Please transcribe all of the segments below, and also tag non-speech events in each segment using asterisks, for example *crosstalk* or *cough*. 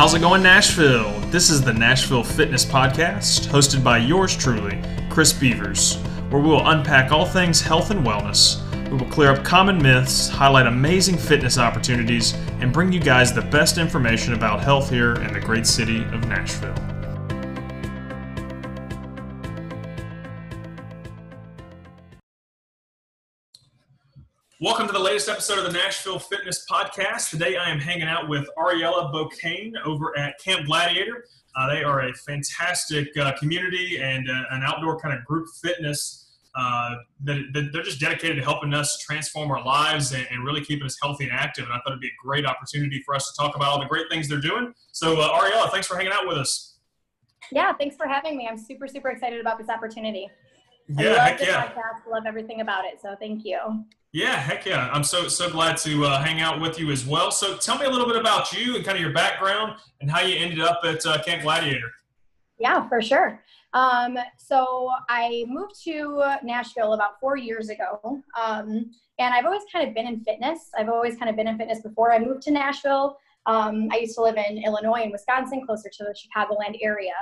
How's it going, Nashville? This is the Nashville Fitness Podcast, hosted by yours truly, Chris Beavers, where we will unpack all things health and wellness. We will clear up common myths, highlight amazing fitness opportunities, and bring you guys the best information about health here in the great city of Nashville. Welcome to the latest episode of the Nashville Fitness Podcast. Today I am hanging out with Ariella Bocane over at Camp Gladiator. Uh, they are a fantastic uh, community and uh, an outdoor kind of group fitness uh, that, they're just dedicated to helping us transform our lives and, and, really keeping us healthy and active. And I thought it'd be a great opportunity for us to talk about all the great things they're doing. So, uh, Ariella, thanks for hanging out with us. Yeah, thanks for having me. I'm super, super excited about this opportunity. Yeah, I love heck yeah. podcast. Love everything about it. So thank you. Yeah, heck yeah. I'm so so glad to uh, hang out with you as well. So tell me a little bit about you and kind of your background and how you ended up at uh, Camp Gladiator. Yeah, for sure. Um, so I moved to Nashville about four years ago. Um, and I've always kind of been in fitness. I've always kind of been in fitness before I moved to Nashville. Um, I used to live in Illinois and Wisconsin, closer to the Chicagoland area.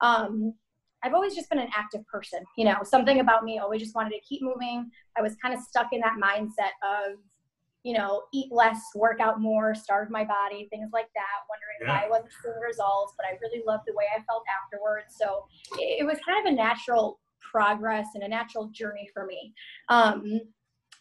Um, I've always just been an active person. You know, something about me always just wanted to keep moving. I was kind of stuck in that mindset of, you know, eat less, work out more, starve my body, things like that, wondering Yeah. why I wasn't seeing results, but I really loved the way I felt afterwards. So it, was kind of a natural progress and a natural journey for me. Um,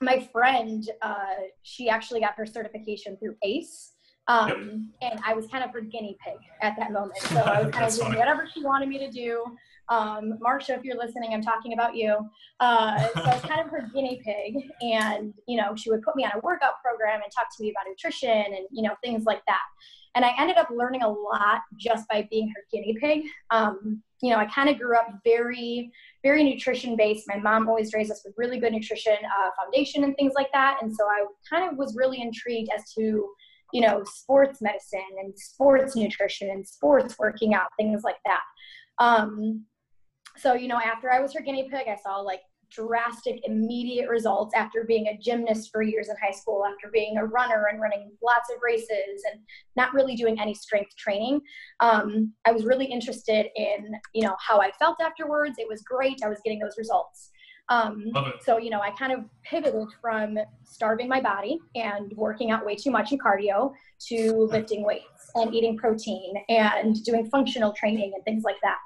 my friend, uh, she actually got her certification through ACE. Um, and I was kind of her guinea pig at that moment. *laughs* So I was kind of doing whatever she wanted me to do. Um, Marsha, if you're listening, I'm talking about you. Uh, *laughs* so I was kind of her guinea pig, and you know, she would put me on a workout program and talk to me about nutrition and you know things like that. And I ended up learning a lot just by being her guinea pig. Um, you know, I kind of grew up very, very nutrition based. My mom always raised us with really good nutrition uh, foundation and things like that. And so I kind of was really intrigued as to, you know, sports medicine and sports nutrition and sports working out, things like that. Um, so, you know, after I was her guinea pig, I saw like drastic, immediate results after being a gymnast for years in high school, after being a runner and running lots of races and not really doing any strength training. Um, I was really interested in, you know, how I felt afterwards. It was great. I was getting those results. Um, so, you know, I kind of pivoted from starving my body and working out way too much in cardio to lifting weights and eating protein and doing functional training and things like that.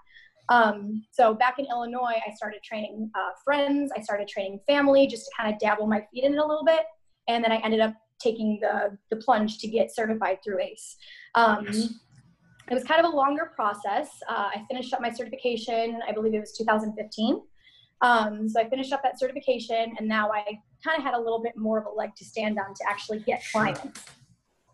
Um, so back in Illinois, I started training uh, friends. I started training family just to kind of dabble my feet in it a little bit. And then I ended up taking the, the plunge to get certified through ACE. Um, Yes. It was kind of a longer process. Uh, I finished up my certification, I believe it was 2015. Um, so I finished up that certification, and now I kind of had a little bit more of a leg to stand on to actually get clients.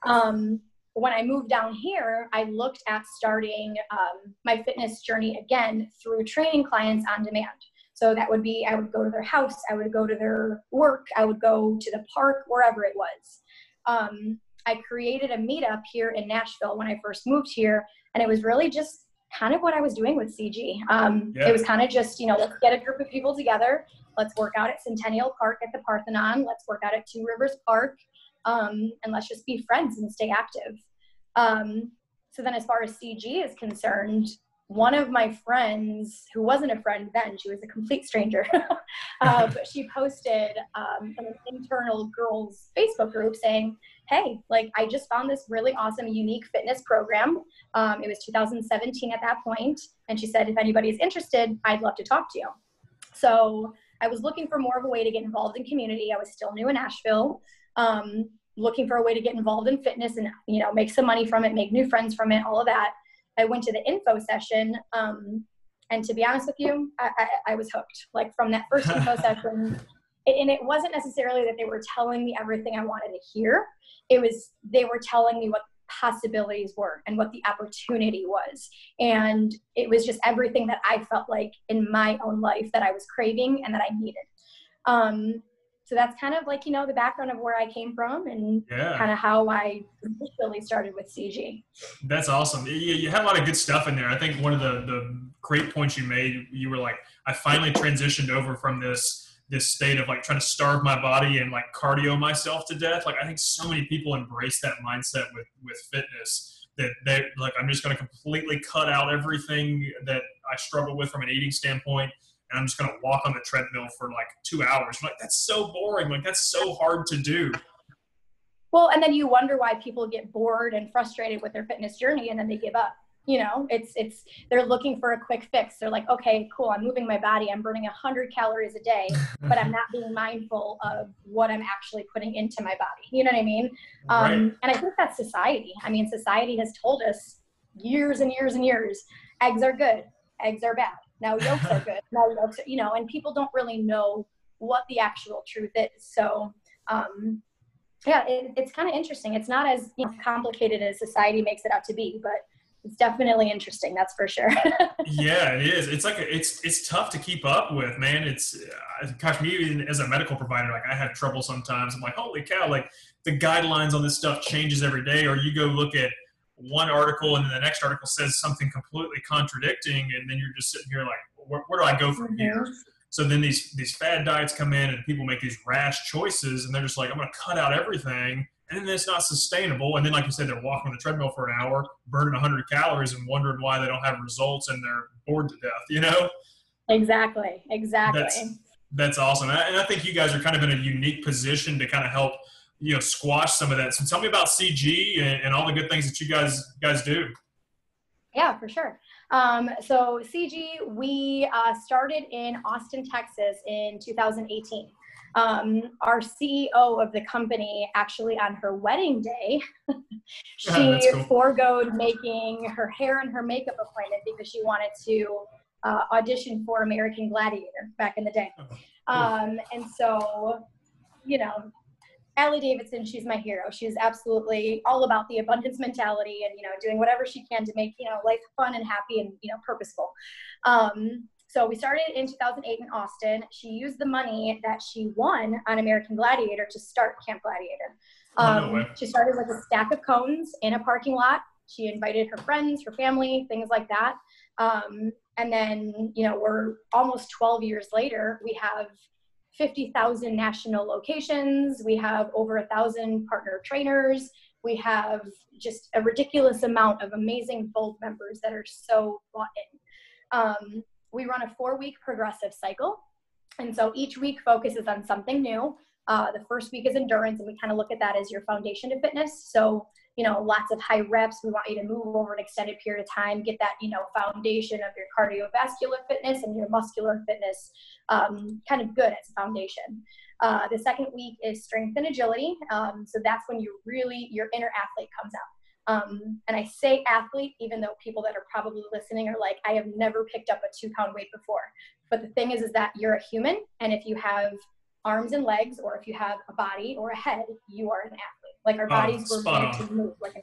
Um, when I moved down here, I looked at starting um, my fitness journey again through training clients on demand. So that would be I would go to their house, I would go to their work, I would go to the park, wherever it was. Um, I created a meetup here in Nashville when I first moved here, and it was really just kind of what I was doing with CG. Um, Yeah. It was kind of just, you know, let's get a group of people together. Let's work out at Centennial Park at the Parthenon. Let's work out at Two Rivers Park. Um, and let's just be friends and stay active. Um, so then, as far as CG is concerned, one of my friends, who wasn't a friend then, she was a complete stranger, *laughs* uh, but she posted um, an internal girls Facebook group saying, Hey, like I just found this really awesome, unique fitness program. Um, it was 2017 at that point, and she said, If anybody's interested, I'd love to talk to you. So I was looking for more of a way to get involved in community. I was still new in Nashville, um, looking for a way to get involved in fitness and you know make some money from it, make new friends from it, all of that. I went to the info session, um, and to be honest with you, I, I, I was hooked. Like from that first info *laughs* session, and and it wasn't necessarily that they were telling me everything I wanted to hear. It was they were telling me what possibilities were and what the opportunity was. And it was just everything that I felt like in my own life that I was craving and that I needed. Um, so that's kind of like, you know, the background of where I came from and Yeah. kind of how I initially started with CG. That's awesome. You, you had a lot of good stuff in there. I think one of the, the great points you made, you were like, I finally transitioned over from this this state of like trying to starve my body and like cardio myself to death. Like I think so many people embrace that mindset with with fitness. that they like I'm just going to completely cut out everything that I struggle with from an eating standpoint, and I'm just going to walk on the treadmill for like two hours. I'm like that's so boring. Like that's so hard to do. Well, and then you wonder why people get bored and frustrated with their fitness journey, and then they give up you know it's it's they're looking for a quick fix they're like okay cool i'm moving my body i'm burning 100 calories a day *laughs* but i'm not being mindful of what i'm actually putting into my body you know what i mean um, right. and i think that's society i mean society has told us years and years and years eggs are good eggs are bad now yolks are good. *laughs* Now yolks are, you know and people don't really know what the actual truth is. So um, yeah it, it's kind of interesting. It's not as you know, complicated as society makes it out to be but it's definitely interesting that's for sure. *laughs* Yeah it is. It's like a, it's it's tough to keep up with man. It's uh, gosh me as a medical provider like i have trouble sometimes. I'm like holy cow like the guidelines on this stuff changes every day or you go look at one article and then the next article says something completely contradicting and then you're just sitting here like where, where do i go from mm-hmm. here so then these these fad diets come in and people make these rash choices and they're just like i'm going to cut out everything and then it's not sustainable. And then, like you said, they're walking on the treadmill for an hour, burning 100 calories, and wondering why they don't have results, and they're bored to death. You know? Exactly. Exactly. That's, that's awesome, and I think you guys are kind of in a unique position to kind of help you know squash some of that. So tell me about CG and, and all the good things that you guys guys do. Yeah, for sure. Um, so CG, we uh, started in Austin, Texas in 2018. Um, our CEO of the company actually on her wedding day, *laughs* *laughs* she cool. foregoed making her hair and her makeup appointment because she wanted to uh, audition for American Gladiator back in the day. Oh, um, and so, you know, Ally Davidson, she's my hero. She's absolutely all about the abundance mentality and, you know, doing whatever she can to make, you know, life fun and happy and, you know, purposeful. Um, so we started in 2008 in Austin. She used the money that she won on American Gladiator to start Camp Gladiator. Um, oh, no um, she started with a stack of cones in a parking lot. She invited her friends, her family, things like that. Um, and then, you know, we're almost 12 years later. We have 50,000 national locations. We have over a thousand partner trainers. We have just a ridiculous amount of amazing Bold members that are so bought in. Um, we run a four week progressive cycle. And so each week focuses on something new. Uh, the first week is endurance, and we kind of look at that as your foundation to fitness. So, you know, lots of high reps. We want you to move over an extended period of time, get that, you know, foundation of your cardiovascular fitness and your muscular fitness um, kind of good as a foundation. Uh, the second week is strength and agility. Um, so that's when you really, your inner athlete comes out. Um, and I say athlete, even though people that are probably listening are like, I have never picked up a two pound weight before. But the thing is, is that you're a human. And if you have arms and legs, or if you have a body or a head, you are an athlete. Like our oh, bodies were made to move like a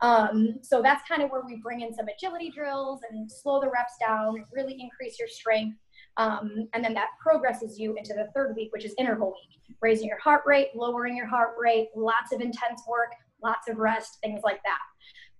um, so that's kind of where we bring in some agility drills and slow the reps down, really increase your strength. Um, and then that progresses you into the third week, which is interval week, raising your heart rate, lowering your heart rate, lots of intense work, lots of rest, things like that.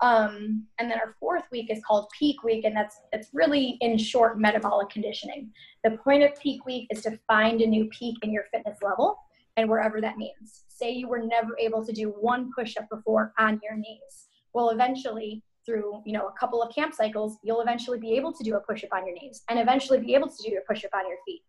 Um, and then our fourth week is called peak week, and that's that's really in short metabolic conditioning. The point of peak week is to find a new peak in your fitness level and wherever that means. Say you were never able to do one push-up before on your knees. Well, eventually through you know a couple of camp cycles, you'll eventually be able to do a push-up on your knees and eventually be able to do a push-up on your feet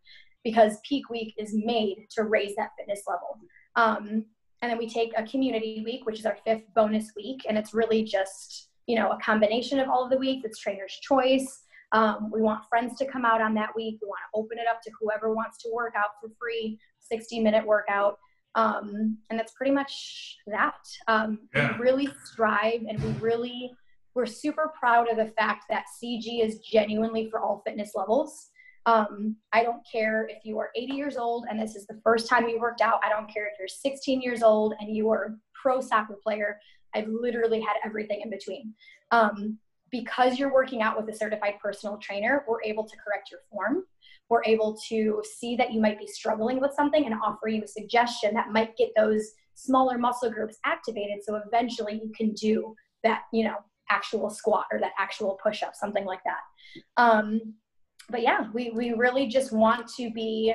because peak week is made to raise that fitness level. Um, and then we take a community week, which is our fifth bonus week. And it's really just, you know, a combination of all of the weeks. It's trainer's choice. Um, we want friends to come out on that week. We want to open it up to whoever wants to work out for free, 60 minute workout. Um, and that's pretty much that. Um, yeah. We really strive and we really, we're super proud of the fact that CG is genuinely for all fitness levels. Um, I don't care if you are 80 years old and this is the first time you worked out. I don't care if you're 16 years old and you are a pro soccer player. I've literally had everything in between. Um, because you're working out with a certified personal trainer, we're able to correct your form. We're able to see that you might be struggling with something and offer you a suggestion that might get those smaller muscle groups activated. So eventually you can do that, you know, actual squat or that actual push up, something like that. Um, but yeah, we, we really just want to be,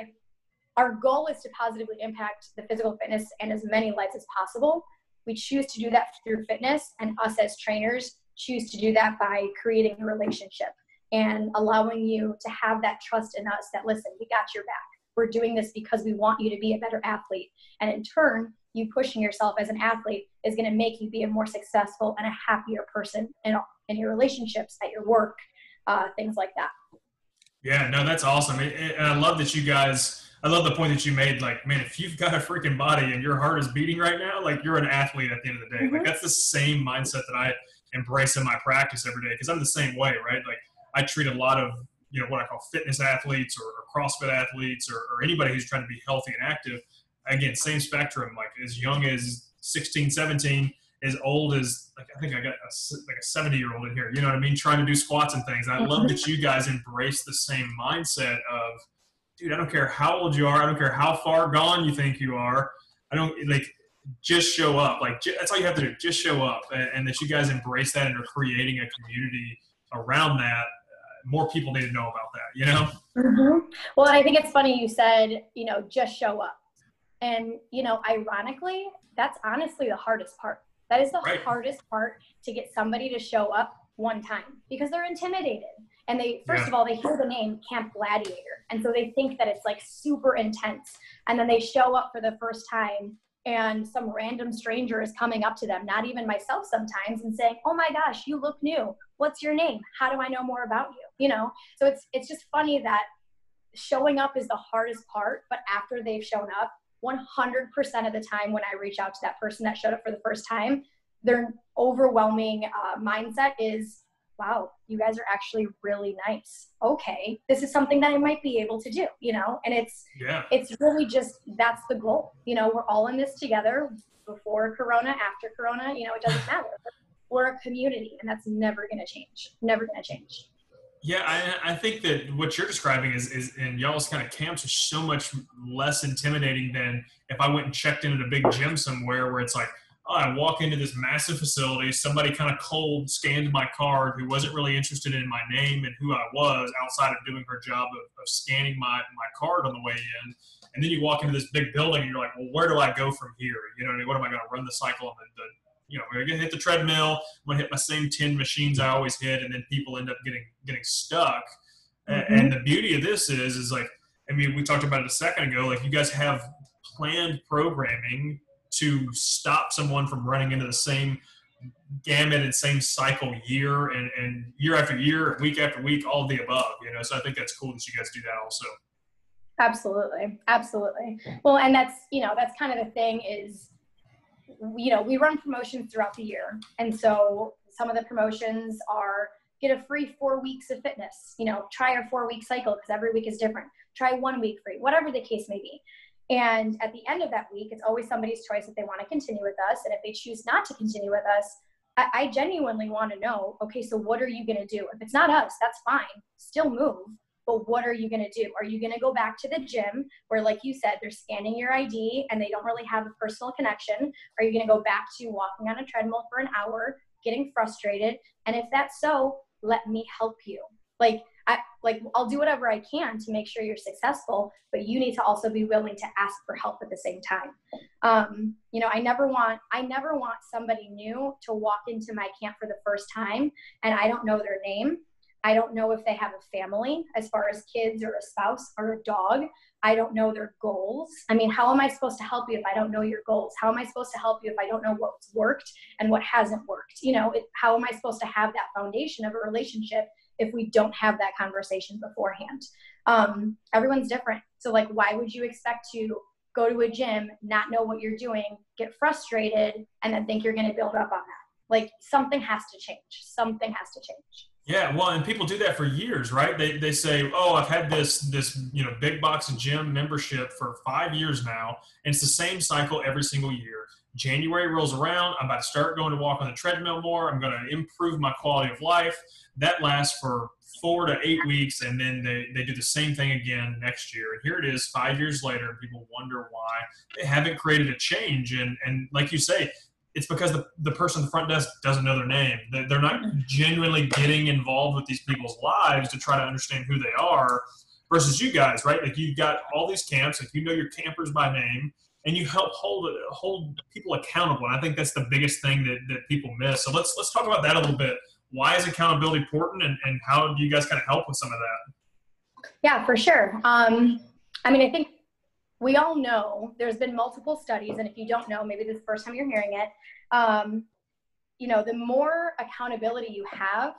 our goal is to positively impact the physical fitness and as many lives as possible. we choose to do that through fitness, and us as trainers choose to do that by creating a relationship and allowing you to have that trust in us that, listen, we got your back. We're doing this because we want you to be a better athlete. And in turn, you pushing yourself as an athlete is going to make you be a more successful and a happier person in, in your relationships, at your work, uh, things like that. Yeah, no, that's awesome. And I love that you guys I love the point that you made. Like, man, if you've got a freaking body and your heart is beating right now, like you're an athlete at the end of the day. Mm-hmm. Like that's the same mindset that I embrace in my practice every day because I'm the same way, right? Like I treat a lot of you know what I call fitness athletes or, or CrossFit athletes or, or anybody who's trying to be healthy and active. Again, same spectrum. Like as young as 16, 17, as old as like I think I got a, like a 70 year old in here. You know what I mean? Trying to do squats and things. I love that you guys embrace the same mindset of dude, I don't care how old you are. I don't care how far gone you think you are. I don't like just show up. Like that's all you have to do. Just show up, and, and that you guys embrace that and are creating a community around that. Uh, more people need to know about that. You know. Mm-hmm. Well, I think it's funny you said you know just show up, and you know ironically that's honestly the hardest part. That is the right. hardest part to get somebody to show up one time because they're intimidated and they first yeah. of all they hear the name camp gladiator and so they think that it's like super intense and then they show up for the first time and some random stranger is coming up to them not even myself sometimes and saying oh my gosh you look new. What's your name? How do i know more about you? You know? So it's it's just funny that showing up is the hardest part but after they've shown up 100% of the time when i reach out to that person that showed up for the first time their overwhelming uh, mindset is wow, you guys are actually really nice. Okay, this is something that I might be able to do, you know? And it's yeah. it's really just that's the goal. You know, we're all in this together before corona, after corona, you know, it doesn't matter. We're a community and that's never going to change. Never going to change. Yeah, I, I, think that what you're describing is, is in y'all's kind of camps are so much less intimidating than if I went and checked in at a big gym somewhere where it's like, I walk into this massive facility. Somebody kind of cold scanned my card who wasn't really interested in my name and who I was outside of doing her job of, of scanning my, my card on the way in. And then you walk into this big building and you're like, well, where do I go from here? You know what I mean? What am I going to run the cycle on the, the you know, I'm going to hit the treadmill. I'm going to hit my same 10 machines I always hit. And then people end up getting, getting stuck. Mm-hmm. And the beauty of this is, is like, I mean, we talked about it a second ago. Like you guys have planned programming to stop someone from running into the same gamut and same cycle year and, and year after year, week after week, all the above, you know. So I think that's cool that you guys do that also. Absolutely. Absolutely. Well, and that's, you know, that's kind of the thing is, you know, we run promotions throughout the year. And so some of the promotions are get a free four weeks of fitness, you know, try our four week cycle because every week is different. Try one week free, whatever the case may be. And at the end of that week, it's always somebody's choice if they want to continue with us. And if they choose not to continue with us, I, I genuinely want to know okay, so what are you going to do? If it's not us, that's fine, still move. But what are you going to do? Are you going to go back to the gym where, like you said, they're scanning your ID and they don't really have a personal connection? Are you going to go back to walking on a treadmill for an hour, getting frustrated? And if that's so, let me help you. Like, I like I'll do whatever I can to make sure you're successful, but you need to also be willing to ask for help at the same time. Um, you know, I never want I never want somebody new to walk into my camp for the first time and I don't know their name. I don't know if they have a family as far as kids or a spouse or a dog. I don't know their goals. I mean, how am I supposed to help you if I don't know your goals? How am I supposed to help you if I don't know what's worked and what hasn't worked? You know, it, how am I supposed to have that foundation of a relationship if we don't have that conversation beforehand. Um, everyone's different. So, like, why would you expect to go to a gym, not know what you're doing, get frustrated, and then think you're going to build up on that? Like, something has to change. Something has to change. Yeah, well, and people do that for years, right? They, they say, "Oh, I've had this this you know big box gym membership for five years now, and it's the same cycle every single year." January rolls around, I'm about to start going to walk on the treadmill more. I'm going to improve my quality of life. That lasts for four to eight weeks, and then they, they do the same thing again next year. And here it is, five years later, and people wonder why they haven't created a change. And, and like you say, it's because the, the person at the front desk doesn't know their name. They're not genuinely getting involved with these people's lives to try to understand who they are versus you guys, right? Like you've got all these camps, like you know your campers by name and you help hold hold people accountable. And I think that's the biggest thing that, that people miss. So let's let's talk about that a little bit. Why is accountability important, and, and how do you guys kind of help with some of that? Yeah, for sure. Um, I mean, I think we all know there's been multiple studies, and if you don't know, maybe this is the first time you're hearing it. Um, you know, the more accountability you have,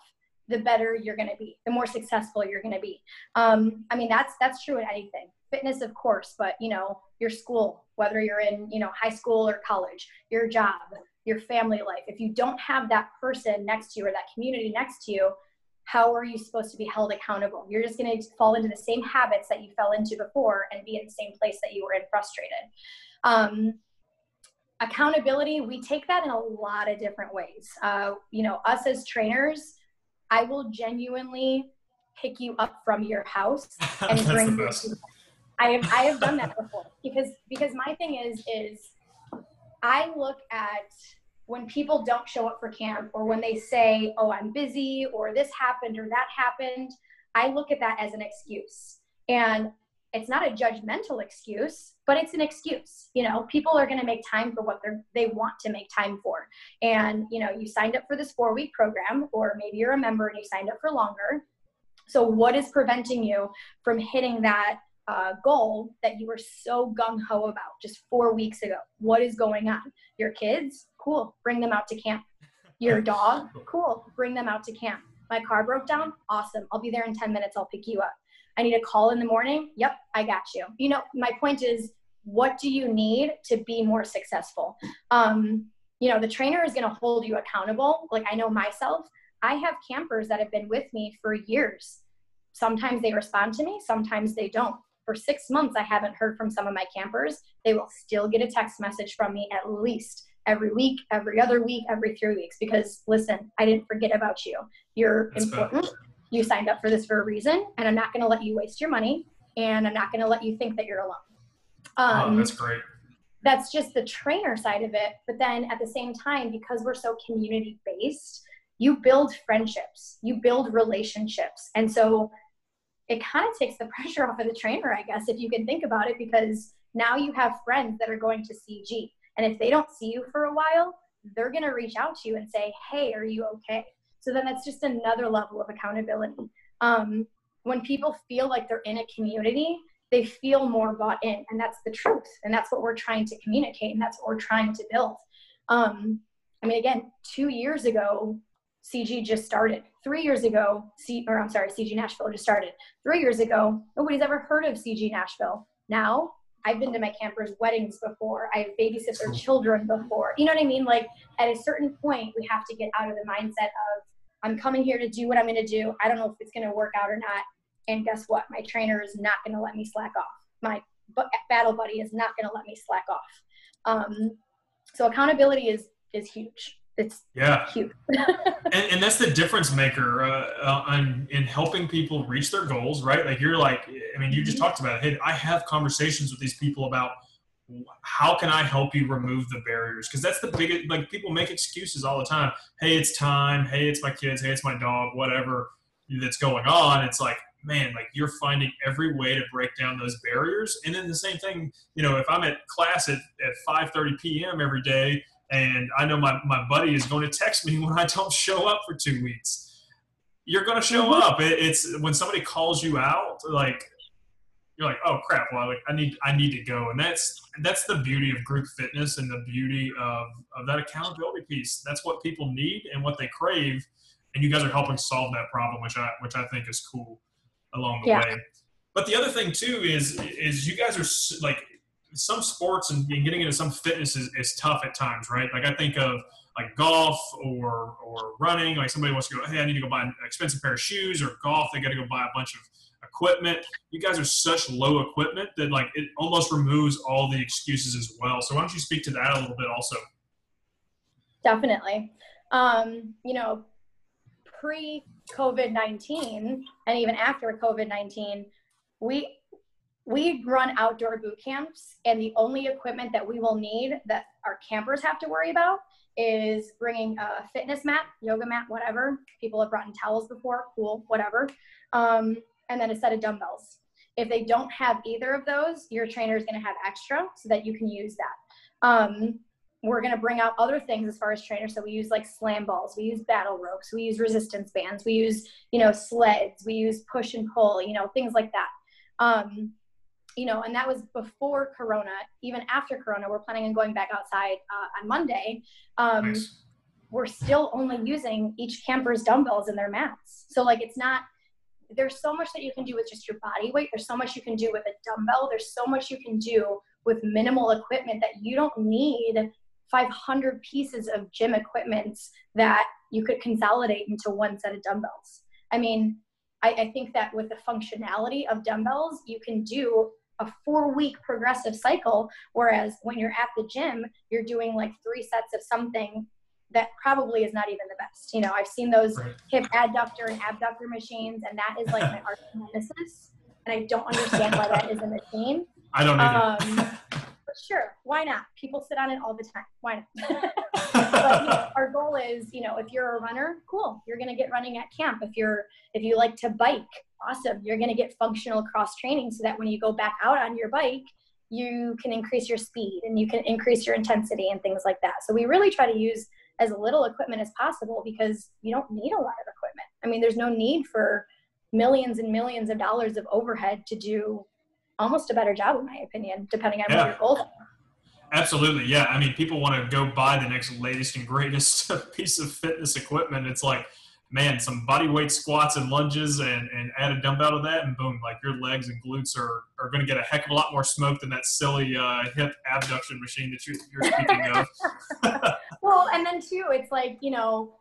the better you're going to be, the more successful you're going to be. Um, I mean, that's that's true in anything. Fitness, of course, but you know, your school, whether you're in you know high school or college, your job, your family life. If you don't have that person next to you or that community next to you, how are you supposed to be held accountable? You're just going to fall into the same habits that you fell into before and be in the same place that you were in frustrated. Um, accountability, we take that in a lot of different ways. Uh, you know, us as trainers, I will genuinely pick you up from your house *laughs* and bring you. I have I have done that before because because my thing is is I look at when people don't show up for camp or when they say, oh, I'm busy or this happened or that happened, I look at that as an excuse. And it's not a judgmental excuse, but it's an excuse. You know, people are going to make time for what they're, they want to make time for. And, you know, you signed up for this four week program, or maybe you're a member and you signed up for longer. So, what is preventing you from hitting that uh, goal that you were so gung ho about just four weeks ago? What is going on? Your kids? Cool. Bring them out to camp. Your *laughs* dog? Cool. Bring them out to camp. My car broke down? Awesome. I'll be there in 10 minutes. I'll pick you up. I need a call in the morning? Yep, I got you. You know, my point is, what do you need to be more successful? Um, you know, the trainer is going to hold you accountable. Like I know myself, I have campers that have been with me for years. Sometimes they respond to me, sometimes they don't for six months, I haven't heard from some of my campers. They will still get a text message from me at least every week, every other week, every three weeks because listen, I didn't forget about you. You're That's important. Bad. You signed up for this for a reason, and I'm not going to let you waste your money, and I'm not going to let you think that you're alone. Um, oh, that's great. That's just the trainer side of it. But then at the same time, because we're so community based, you build friendships, you build relationships. And so it kind of takes the *laughs* pressure off of the trainer, I guess, if you can think about it, because now you have friends that are going to CG. And if they don't see you for a while, they're going to reach out to you and say, Hey, are you okay? So then that's just another level of accountability. Um, when people feel like they're in a community, they feel more bought in. And that's the truth. And that's what we're trying to communicate. And that's what we're trying to build. Um, I mean, again, two years ago, CG just started. Three years ago, C, or I'm sorry, CG Nashville just started. Three years ago, nobody's ever heard of CG Nashville. Now, I've been to my campers' weddings before. I've babysit their children before. You know what I mean? Like at a certain point, we have to get out of the mindset of I'm coming here to do what I'm going to do. I don't know if it's going to work out or not. And guess what? My trainer is not going to let me slack off. My battle buddy is not going to let me slack off. Um, so accountability is is huge it's yeah. cute. *laughs* And, and, that's the difference maker uh, uh, in, in helping people reach their goals right? Like you're like i mean you just mm-hmm. talked about it. Hey i have conversations with these people about how can i help you remove the barriers? Because that's the biggest like people make excuses all the time. Hey it's time. Hey it's my kids. Hey it's my dog whatever that's going on. It's like man like you're finding every way to break down those barriers. And then the same thing you know if i'm at class at, at 5.30 p.m every day and I know my, my buddy is going to text me *laughs* when I don't show up for two weeks. You're going to show mm-hmm. up. It, it's when somebody calls you out, like you're like, oh crap, well, I need I need to go, and that's that's the beauty of group fitness and the beauty of of that accountability piece. That's what people need and what they crave, and you guys are helping solve that problem, which I which I think is cool along the yeah. way. But the other thing too is is you guys are like some sports and, getting into some fitness is, is tough at times, right? Like I think of like golf or or running. Like somebody wants to go, hey, I need to go buy an expensive pair of shoes, or golf, they got to go buy a bunch of equipment. You guys are such low equipment that like it almost removes all the excuses as well. So why don't you speak to that a little bit also? Definitely. Um, you know, pre COVID 19 and even after COVID 19, we we run outdoor boot camps and the only equipment that we will need that our campers have to worry about is bringing a fitness mat yoga mat whatever people have brought in towels before cool whatever um, and then a set of dumbbells If they don't have either of those, your trainer is going to have extra so that you can use that. Um, we're going to bring out other things as far as trainers. So we use like slam balls, we use battle ropes, we use resistance bands, we use, you know, sleds, we use push and pull, you know, things like that. Um, you know, and that was before Corona. Even after Corona, we're planning on going back outside uh, on Monday. Um, nice. We're still only using each camper's dumbbells and their mats. So like, it's not. There's so much that you can do with just your body weight. There's so much you can do with a dumbbell. There's so much you can do with minimal equipment that you don't need 500 pieces of gym equipment that you could consolidate into one set of dumbbells. I mean, I, I, think that with the functionality of dumbbells, you can do a four week progressive cycle. Whereas when you're at the gym, you're doing like three sets of something that probably is not even the best. You know, I've seen those right. hip adductor and abductor machines, and that is like my *laughs* arch nemesis. And I don't understand why that is a machine. I don't either. Um, sure, why not? People sit on it all the time. Why not? *laughs* but you know, our goal is, you know, if you're a runner, cool, you're gonna get running at camp. If you're if you like to bike, awesome, you're gonna get functional cross training so that when you go back out on your bike, you can increase your speed and you can increase your intensity and things like that. So we really try to use as little equipment as possible because you don't need a lot of equipment. I mean, there's no need for millions and millions of dollars of overhead to do almost a better job, in my opinion, depending on yeah. what your goals are. Absolutely, yeah. I mean, people want to go buy the next latest and greatest *laughs* piece of fitness equipment. It's like, man, some body weight squats and lunges, and, and add a dumbbell to that, and boom, like your legs and glutes are, are going to get a heck of a lot more smoke than that silly uh, hip abduction machine that you're, you're speaking of. *laughs* well, and then too, it's like you know,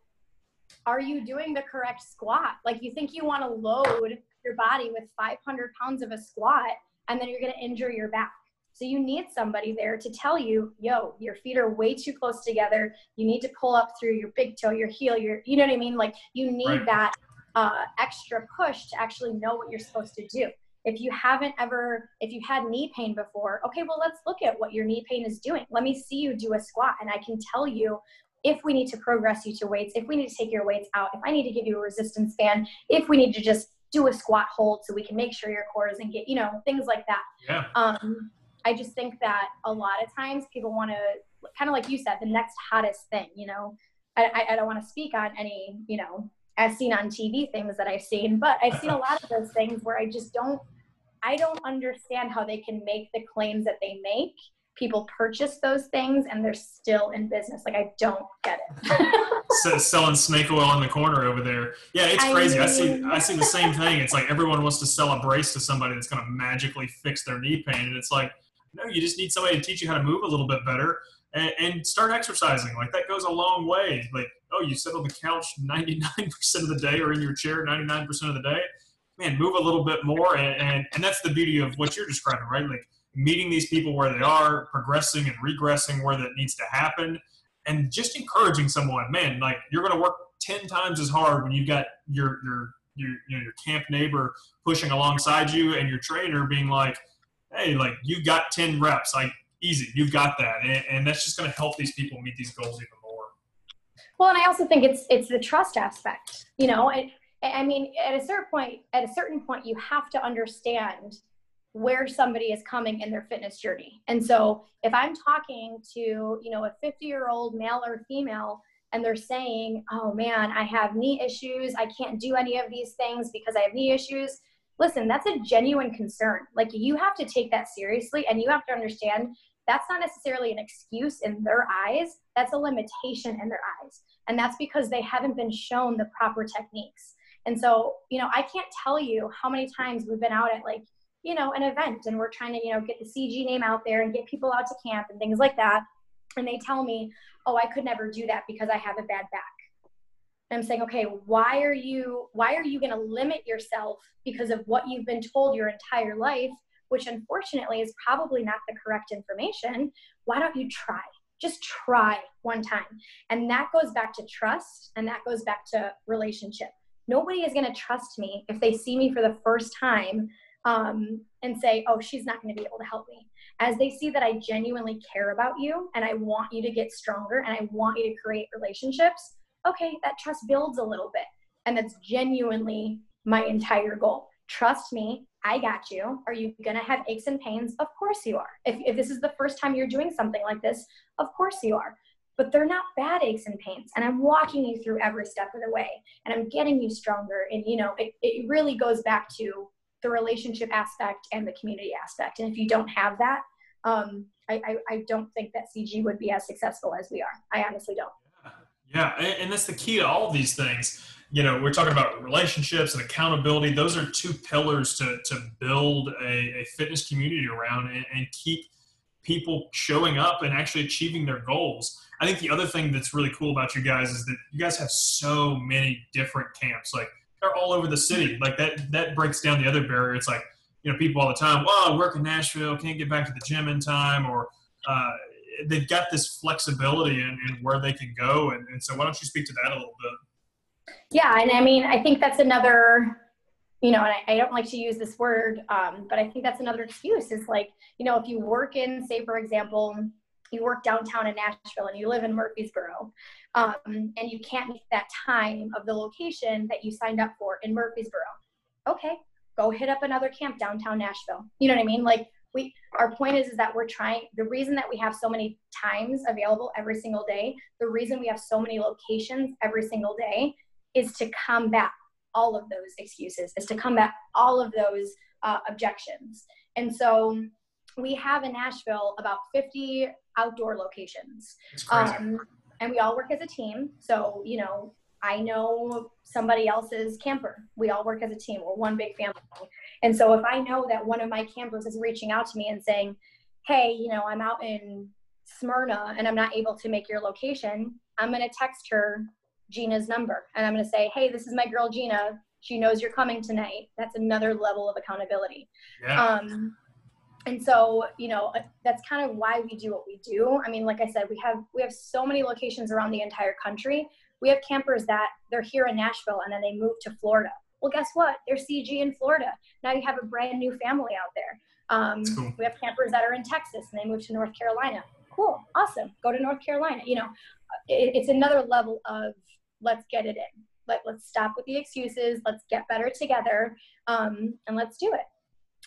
are you doing the correct squat? Like you think you want to load your body with 500 pounds of a squat and then you're going to injure your back. So you need somebody there to tell you, yo, your feet are way too close together. You need to pull up through your big toe, your heel, your, you know what I mean? Like you need right. that uh, extra push to actually know what you're supposed to do. If you haven't ever, if you had knee pain before, okay, well, let's look at what your knee pain is doing. Let me see you do a squat and I can tell you if we need to progress you to weights, if we need to take your weights out, if I need to give you a resistance band, if we need to just do a squat hold so we can make sure your core doesn't get, you know, things like that. Yeah. Um, I just think that a lot of times people want to, kind of like you said, the next hottest thing, you know. I, I don't want to speak on any, you know, as seen on TV things that I've seen, but I've seen a lot of those things where I just don't, I don't understand how they can make the claims that they make people purchase those things and they're still in business. Like I don't get it. *laughs* so, selling snake oil in the corner over there. Yeah, it's crazy. I, mean, I see I see the same thing. It's like everyone wants to sell a brace to somebody that's going to magically fix their knee pain, and it's like, no, you just need somebody to teach you how to move a little bit better and, and start exercising. Like that goes a long way. Like, oh, you sit on the couch 99% of the day or in your chair 99% of the day. Man, move a little bit more, and, and and that's the beauty of what you're describing, right? Like meeting these people where they are, progressing and regressing where that needs to happen, and just encouraging someone. Man, like you're going to work ten times as hard when you've got your your your you know your camp neighbor pushing alongside you, and your trainer being like, "Hey, like you got ten reps, like easy, you've got that," and, and that's just going to help these people meet these goals even more. Well, and I also think it's it's the trust aspect. You know, it, I mean, at a certain point, at a certain point, you have to understand where somebody is coming in their fitness journey. And so if I'm talking to, you know, a 50 year old male or female and they're saying, oh man, I have knee issues. I can't do any of these things because I have knee issues. Listen, that's a genuine concern. Like you have to take that seriously and you have to understand that's not necessarily an excuse in their eyes. That's a limitation in their eyes. And that's because they haven't been shown the proper techniques. And so, you know, I can't tell you how many times we've been out at like you know, an event and we're trying to, you know, get the CG name out there and get people out to camp and things like that. And they tell me, oh, I could never do that because I have a bad back. I'm saying, okay, why are you why are you going to limit yourself because of what you've been told your entire life, which unfortunately is probably not the correct information? Why don't you try? Just try one time. And that goes back to trust and that goes back to relationship. Nobody is going to trust me if they see me for the first time um, and say, oh, she's not going to be able to help me. As they see that I genuinely care about you and I want you to get stronger and I want you to create relationships, okay, that trust builds a little bit. And that's genuinely my entire goal. Trust me, I got you. Are you going to have aches and pains? Of course you are. If, if this is the first time you're doing something like this, of course you are. But they're not bad aches and pains. And I'm walking you through every step of the way and I'm getting you stronger. And, you know, it, it really goes back to the relationship aspect and the community aspect. And if you don't have that, um, I, I, I don't think that CG would be as successful as we are. I honestly don't. Yeah, and that's the key to all of these things. You know, we're talking about relationships and accountability. Those are two pillars to, to build a, a fitness community around and, and keep people showing up and actually achieving their goals. I think the other thing that's really cool about you guys is that you guys have so many different camps. Like they're all over the city. Like that that breaks down the other barrier. It's like, you know, people all the time, well, I work in Nashville, can't get back to the gym in time, or uh, they've got this flexibility in, in where they can go. And, and so why don't you speak to that a little bit? Yeah, and I mean, I think that's another, you know, and I, I don't like to use this word, um, but I think that's another excuse is like, you know, if you work in, say, for example, you work downtown in Nashville and you live in Murfreesboro, um, and you can't meet that time of the location that you signed up for in Murfreesboro. Okay, go hit up another camp downtown Nashville. You know what I mean? Like we our point is is that we're trying the reason that we have so many times available every single day the reason we have so many locations every single day is to combat all of those excuses is to combat all of those uh, objections and so we have in nashville about 50 outdoor locations um, and we all work as a team so you know I know somebody else's camper. We all work as a team. We're one big family. And so if I know that one of my campers is reaching out to me and saying, hey, you know, I'm out in Smyrna and I'm not able to make your location, I'm going to text her Gina's number and I'm going to say, hey, this is my girl Gina. She knows you're coming tonight. That's another level of accountability. Yeah. Um, and so you know that's kind of why we do what we do i mean like i said we have we have so many locations around the entire country we have campers that they're here in Nashville and then they move to Florida. Well, guess what? They're CG in Florida. Now you have a brand new family out there. Um, cool. We have campers that are in Texas and they move to North Carolina. Cool, awesome. Go to North Carolina. You know, it, it's another level of let's get it in. Let, let's stop with the excuses. Let's get better together um, and let's do it.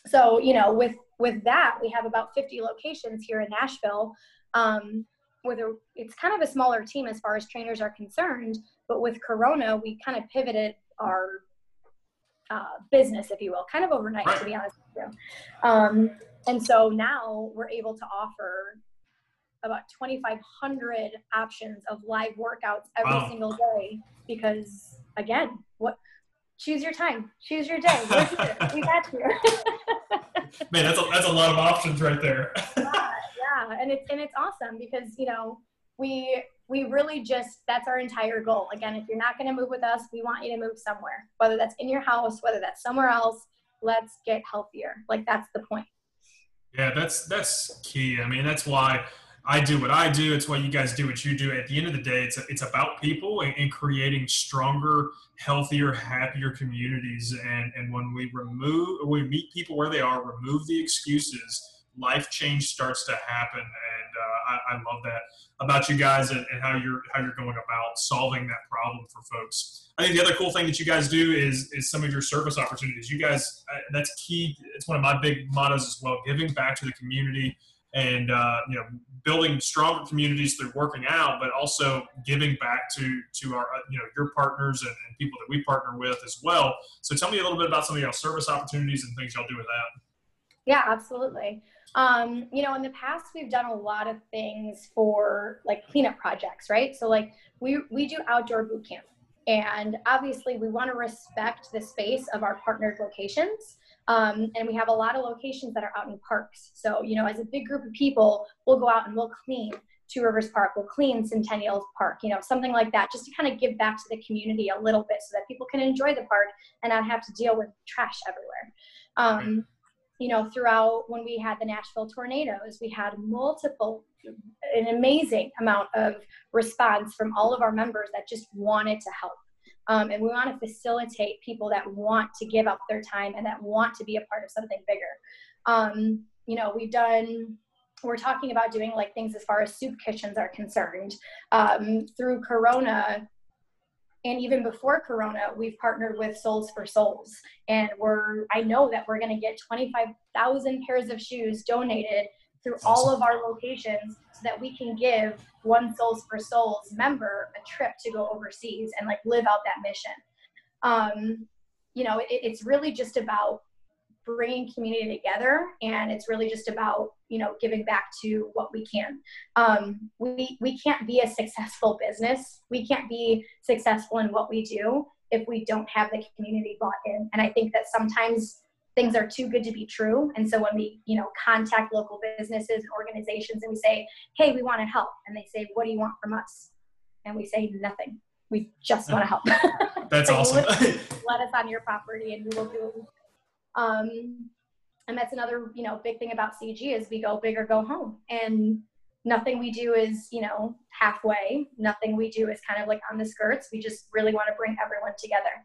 So, you know, with with that, we have about 50 locations here in Nashville. Um, with a it's kind of a smaller team as far as trainers are concerned but with corona we kind of pivoted our uh, business if you will kind of overnight right. to be honest with you. Um, and so now we're able to offer about 2500 options of live workouts every wow. single day because again what choose your time choose your day. *laughs* We got you. Man that's a, that's a lot of options right there. *laughs* Yeah. And it's and it's awesome because you know we we really just that's our entire goal again if you're not going to move with us we want you to move somewhere whether that's in your house whether that's somewhere else let's get healthier like that's the point yeah that's that's key i mean that's why I do what I do. It's why you guys do what you do. At the end of the day, it's it's about people and, and, creating stronger, healthier, happier communities. And and when we remove, we meet people where they are, remove the excuses, life change starts to happen. Uh, I, I, love that about you guys and, and, how you're how you're going about solving that problem for folks. I think the other cool thing that you guys do is is some of your service opportunities. You guys, uh, that's key. It's one of my big mottos as well: giving back to the community and uh, you know building stronger communities through working out, but also giving back to to our uh, you know your partners and, and people that we partner with as well. So tell me a little bit about some of your service opportunities and things y'all do with that. Yeah, absolutely. Um, you know, in the past, we've done a lot of things for like cleanup projects, right? So like we we do outdoor boot camp, and obviously we want to respect the space of our partnered locations. Um, and we have a lot of locations that are out in parks. So you know, as a big group of people, we'll go out and we'll clean Two Rivers Park, we'll clean Centennial Park, you know, something like that, just to kind of give back to the community a little bit so that people can enjoy the park and not have to deal with trash everywhere. Um, you know, throughout when we had the Nashville tornadoes, we had multiple, an amazing amount of response from all of our members that just wanted to help. Um, and we want to facilitate people that want to give up their time and that want to be a part of something bigger. Um, you know, we've done, we're talking about doing like things as far as soup kitchens are concerned. Um, through Corona, and even before Corona, we've partnered with Soles4Souls, and we're I know that we're going to get 25,000 pairs of shoes donated through all of our locations so that we can give one Soles4Souls member a trip to go overseas and like live out that mission. Um, you know, it, it's really just about bringing community together and it's really just about you know giving back to what we can. Um, we we can't be a successful business. We can't be successful in what we do if we don't have the community bought in. And i think that sometimes things are too good to be true. And so when we you know contact local businesses and organizations and we say hey we want to help and they say what do you want from us? And we say nothing. We just want to help. *laughs* That's awesome. *laughs* Let, us on your property and we will do it um, and that's another you know big thing about cg is we go big or go home. And nothing we do is you know halfway. Nothing we do is kind of like on the skirts. We just really want to bring everyone together.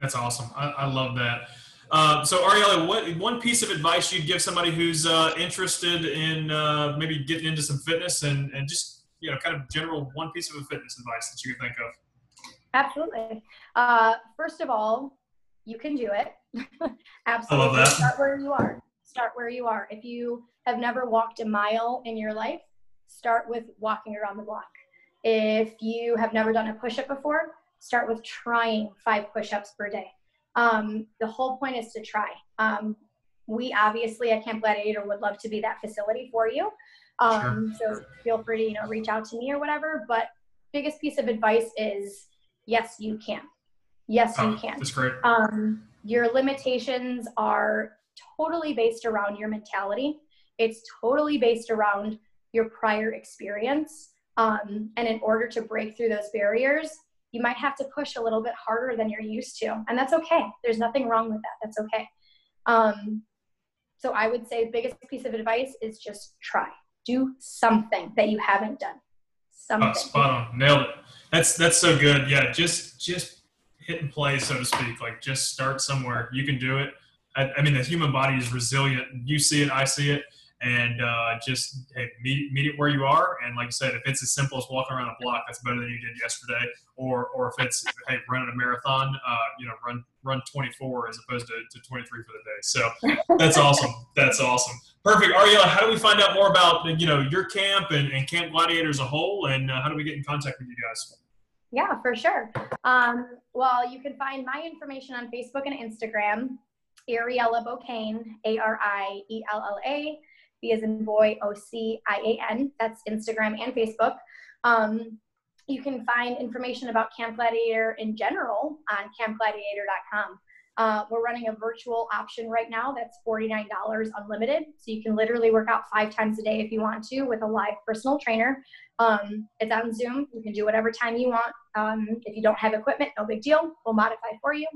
That's awesome. I, I love that. Uh, so ariella what one piece of advice you'd give somebody who's uh, interested in uh, maybe getting into some fitness and, and just you know kind of general one piece of fitness advice that you could think of? Absolutely. Uh, first of all you can do it. *laughs* Absolutely. start where you are. Start where you are. If you have never walked a mile in your life start with walking around the block. If you have never done a push-up before start with trying five push-ups per day. Um, the whole point is to try. Um, we obviously at camp gladiator would love to be that facility for you. Um, sure. so feel free to you know reach out to me or whatever but biggest piece of advice is yes you can yes oh, you can. that's great. Um, your limitations are totally based around your mentality. It's totally based around your prior experience. Um, and in order to break through those barriers you might have to push a little bit harder than you're used to. And that's okay. There's nothing wrong with that. That's okay. Um, so i would say biggest piece of advice is just try. Do something that you haven't done. Something. oh, spot on. Nailed it. That's that's so good. Yeah just just hit and play so to speak like just start somewhere you can do it I, I mean the human body is resilient you see it i see it and uh, just hey, meet, meet it where you are. And like I said, if it's as simple as walking around a block, that's better than you did yesterday. Or, or if it's hey, running a marathon, uh, you know, run run 24 as opposed to, to 23 for the day. So that's *laughs* awesome. That's awesome. Perfect. Ariella, how do we find out more about you know your camp and, and Camp Gladiator as a whole, and uh, how do we get in contact with you guys? Yeah, for sure. Um, well, you can find my information on Facebook and Instagram. Ariella Bocian, A R I E L L A B as in boy, O C I A N. That's Instagram and Facebook. Um, you can find information about Camp Gladiator in general on campgladiator.com. Uh, we're running a virtual option right now that's $49 unlimited. So you can literally work out five times a day if you want to with a live personal trainer. Um, it's on Zoom. You can do whatever time you want. Um, if you don't have equipment, no big deal. We'll modify for you.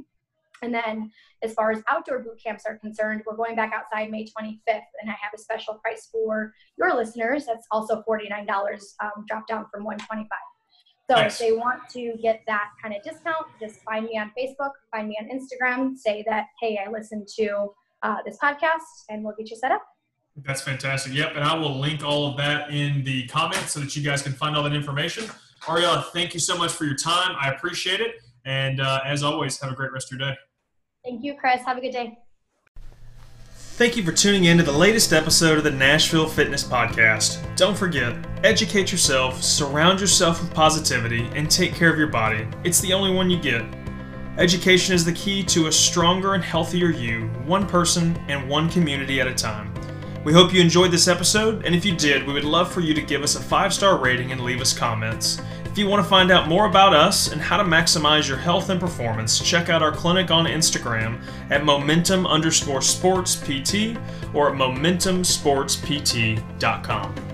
And then as far as outdoor boot camps are concerned, we're going back outside May 25th, and I have a special price for your listeners. That's also $49, um, dropped down from 125 so nice. if they want to get that kind of discount, just find me on Facebook, find me on Instagram, say that, hey, I listened to uh, this podcast, and we'll get you set up. That's fantastic. Yep, and I will link all of that in the comments so that you guys can find all that information. Ariella, thank you so much for your time. I appreciate it. And uh, as always, have a great rest of your day. Thank you, Chris. Have a good day. Thank you for tuning in to the latest episode of the Nashville Fitness Podcast. Don't forget, educate yourself, surround yourself with positivity, and take care of your body. It's the only one you get. Education is the key to a stronger and healthier you, one person and one community at a time. We hope you enjoyed this episode, and if you did, we would love for you to give us a five star rating and leave us comments. If you want to find out more about us and how to maximize your health and performance, check out our clinic on Instagram at momentum underscore sports PT or at momentumsportspt.com.